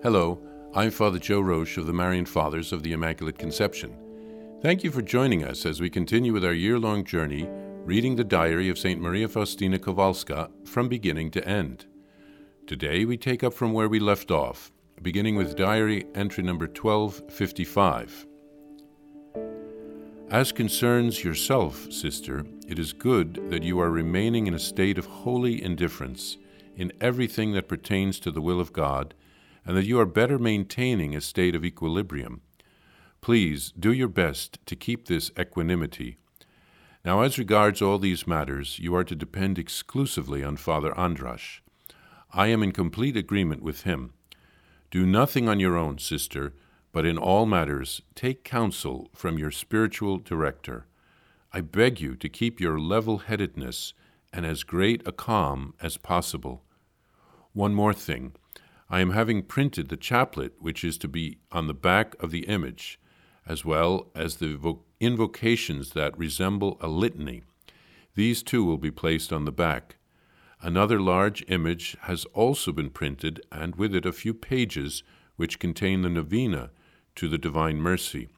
Hello, I'm Father Joe Roesch of the Marian Fathers of the Immaculate Conception. Thank you for joining us as we continue with our year long journey reading the diary of St. Maria Faustina Kowalska from beginning to end. Today we take up from where we left off, beginning with diary entry number 1255. As concerns yourself, sister, it is good that you are remaining in a state of holy indifference in everything that pertains to the will of God, and that you are better maintaining a state of equilibrium. Please do your best to keep this equanimity. Now, as regards all these matters, you are to depend exclusively on Father Andrasz. I am in complete agreement with him. Do nothing on your own, sister but in all matters take counsel from your spiritual director. I beg you to keep your level headedness and as great a calm as possible. One more thing. I am having printed the chaplet which is to be on the back of the image, as well as the invocations that resemble a litany. These too will be placed on the back. Another large image has also been printed, and with it a few pages which contain the novena to the Divine Mercy.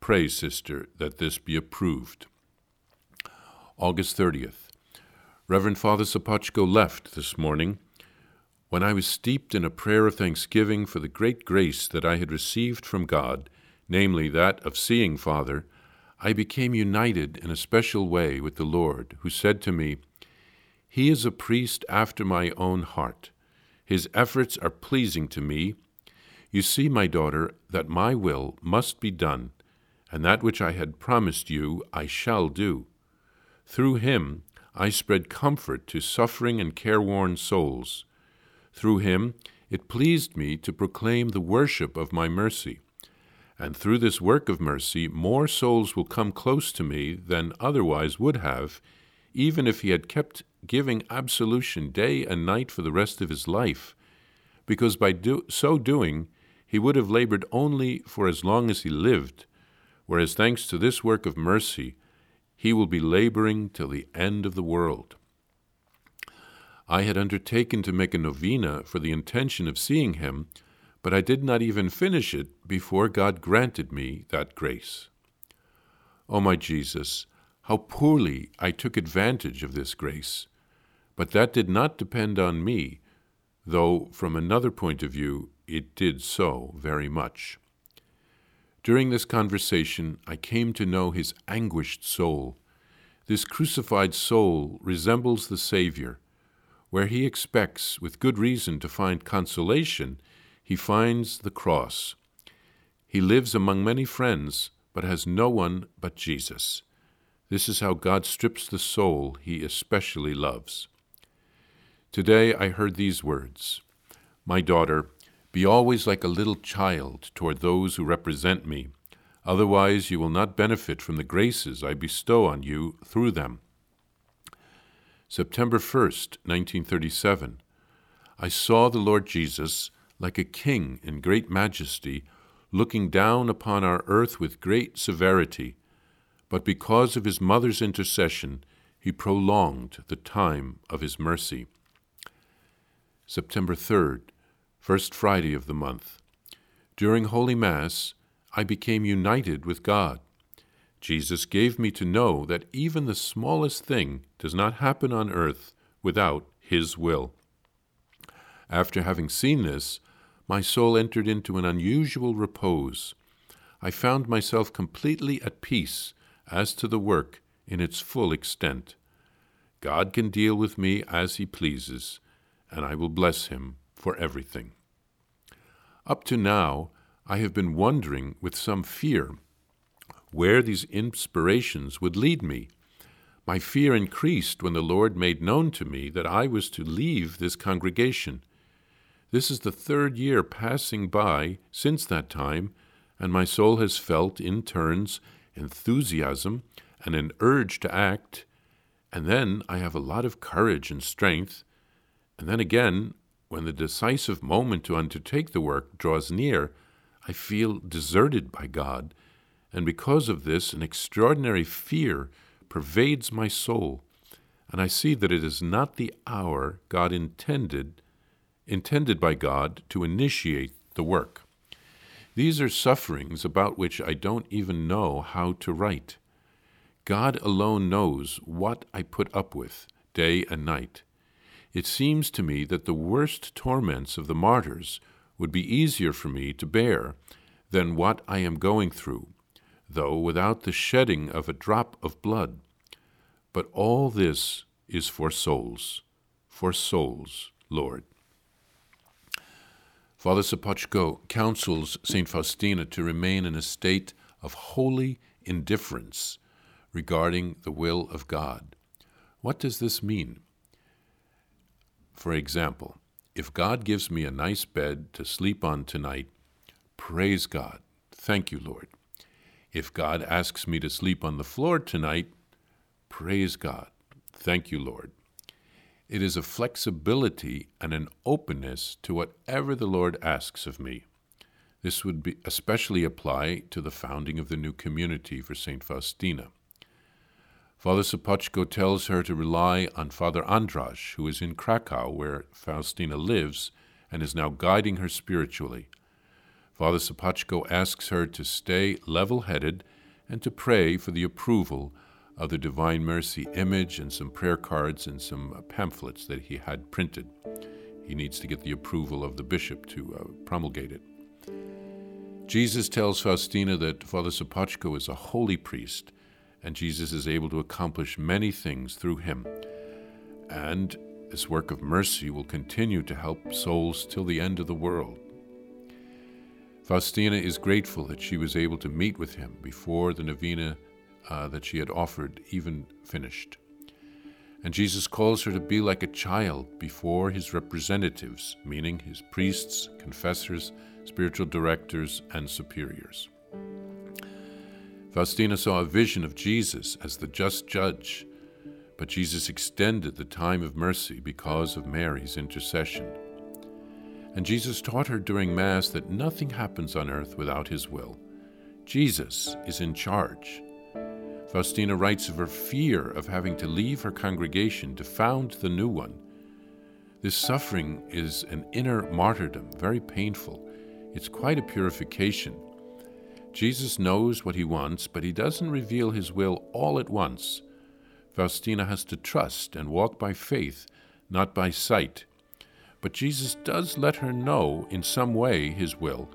Pray, sister, that this be approved. August 30th. Reverend Father Sopocko left this morning. When I was steeped in a prayer of thanksgiving for the great grace that I had received from God, namely that of seeing Father, I became united in a special way with the Lord, who said to me, He is a priest after my own heart. His efforts are pleasing to me you see, my daughter, that my will must be done, and that which I had promised you I shall do. Through him I spread comfort to suffering and careworn souls. Through him it pleased me to proclaim the worship of my mercy. And through this work of mercy, more souls will come close to me than otherwise would have, even if he had kept giving absolution day and night for the rest of his life, because by do- so doing he would have labored only for as long as he lived, whereas thanks to this work of mercy, he will be laboring till the end of the world. I had undertaken to make a novena for the intention of seeing him, but I did not even finish it before God granted me that grace. O oh, my Jesus, how poorly I took advantage of this grace! But that did not depend on me, though from another point of view it did so very much. During this conversation, I came to know his anguished soul. This crucified soul resembles the Savior. Where he expects, with good reason, to find consolation, he finds the cross. He lives among many friends, but has no one but Jesus. This is how God strips the soul he especially loves. Today I heard these words My daughter, be always like a little child toward those who represent me. Otherwise, you will not benefit from the graces I bestow on you through them. September 1st, 1937. I saw the Lord Jesus, like a king in great majesty, looking down upon our earth with great severity. But because of his mother's intercession, he prolonged the time of his mercy. September 3rd, first Friday of the month. During Holy Mass, I became united with God. Jesus gave me to know that even the smallest thing does not happen on earth without His will. After having seen this, my soul entered into an unusual repose. I found myself completely at peace as to the work in its full extent. God can deal with me as He pleases, and I will bless Him for everything. Up to now, I have been wondering with some fear where these inspirations would lead me. My fear increased when the Lord made known to me that I was to leave this congregation. This is the third year passing by since that time, and my soul has felt, in turns, enthusiasm and an urge to act, and then I have a lot of courage and strength, and then again when the decisive moment to undertake the work draws near, I feel deserted by God, and because of this, an extraordinary fear pervades my soul, and I see that it is not the hour God intended, intended by God to initiate the work. These are sufferings about which I don't even know how to write. God alone knows what I put up with day and night. It seems to me that the worst torments of the martyrs would be easier for me to bear than what I am going through, though without the shedding of a drop of blood. But all this is for souls, for souls, Lord. Father Sopocko counsels St. Faustina to remain in a state of holy indifference regarding the will of God. What does this mean? For example, if God gives me a nice bed to sleep on tonight, praise God. Thank you, Lord. If God asks me to sleep on the floor tonight, praise God. Thank you, Lord. It is a flexibility and an openness to whatever the Lord asks of me. This would be especially apply to the founding of the new community for St. Faustina. Father Sopocko tells her to rely on Father Andrasz, who is in Krakow, where Faustina lives, and is now guiding her spiritually. Father Sopocko asks her to stay level headed and to pray for the approval of the Divine Mercy image and some prayer cards and some pamphlets that he had printed. He needs to get the approval of the bishop to uh, promulgate it. Jesus tells Faustina that Father Sopocko is a holy priest and Jesus is able to accomplish many things through him. And this work of mercy will continue to help souls till the end of the world. Faustina is grateful that she was able to meet with him before the novena uh, that she had offered even finished. And Jesus calls her to be like a child before his representatives, meaning his priests, confessors, spiritual directors, and superiors. Faustina saw a vision of Jesus as the just judge, but Jesus extended the time of mercy because of Mary's intercession. And Jesus taught her during Mass that nothing happens on earth without his will. Jesus is in charge. Faustina writes of her fear of having to leave her congregation to found the new one. This suffering is an inner martyrdom, very painful. It's quite a purification Jesus knows what he wants, but he doesn't reveal his will all at once. Faustina has to trust and walk by faith, not by sight. But Jesus does let her know in some way his will.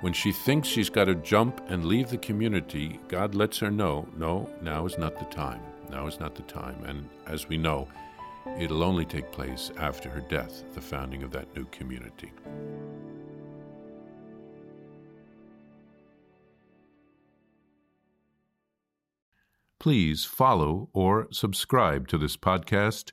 When she thinks she's got to jump and leave the community, God lets her know no, now is not the time. Now is not the time. And as we know, it'll only take place after her death, the founding of that new community. please follow or subscribe to this podcast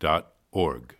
dot org.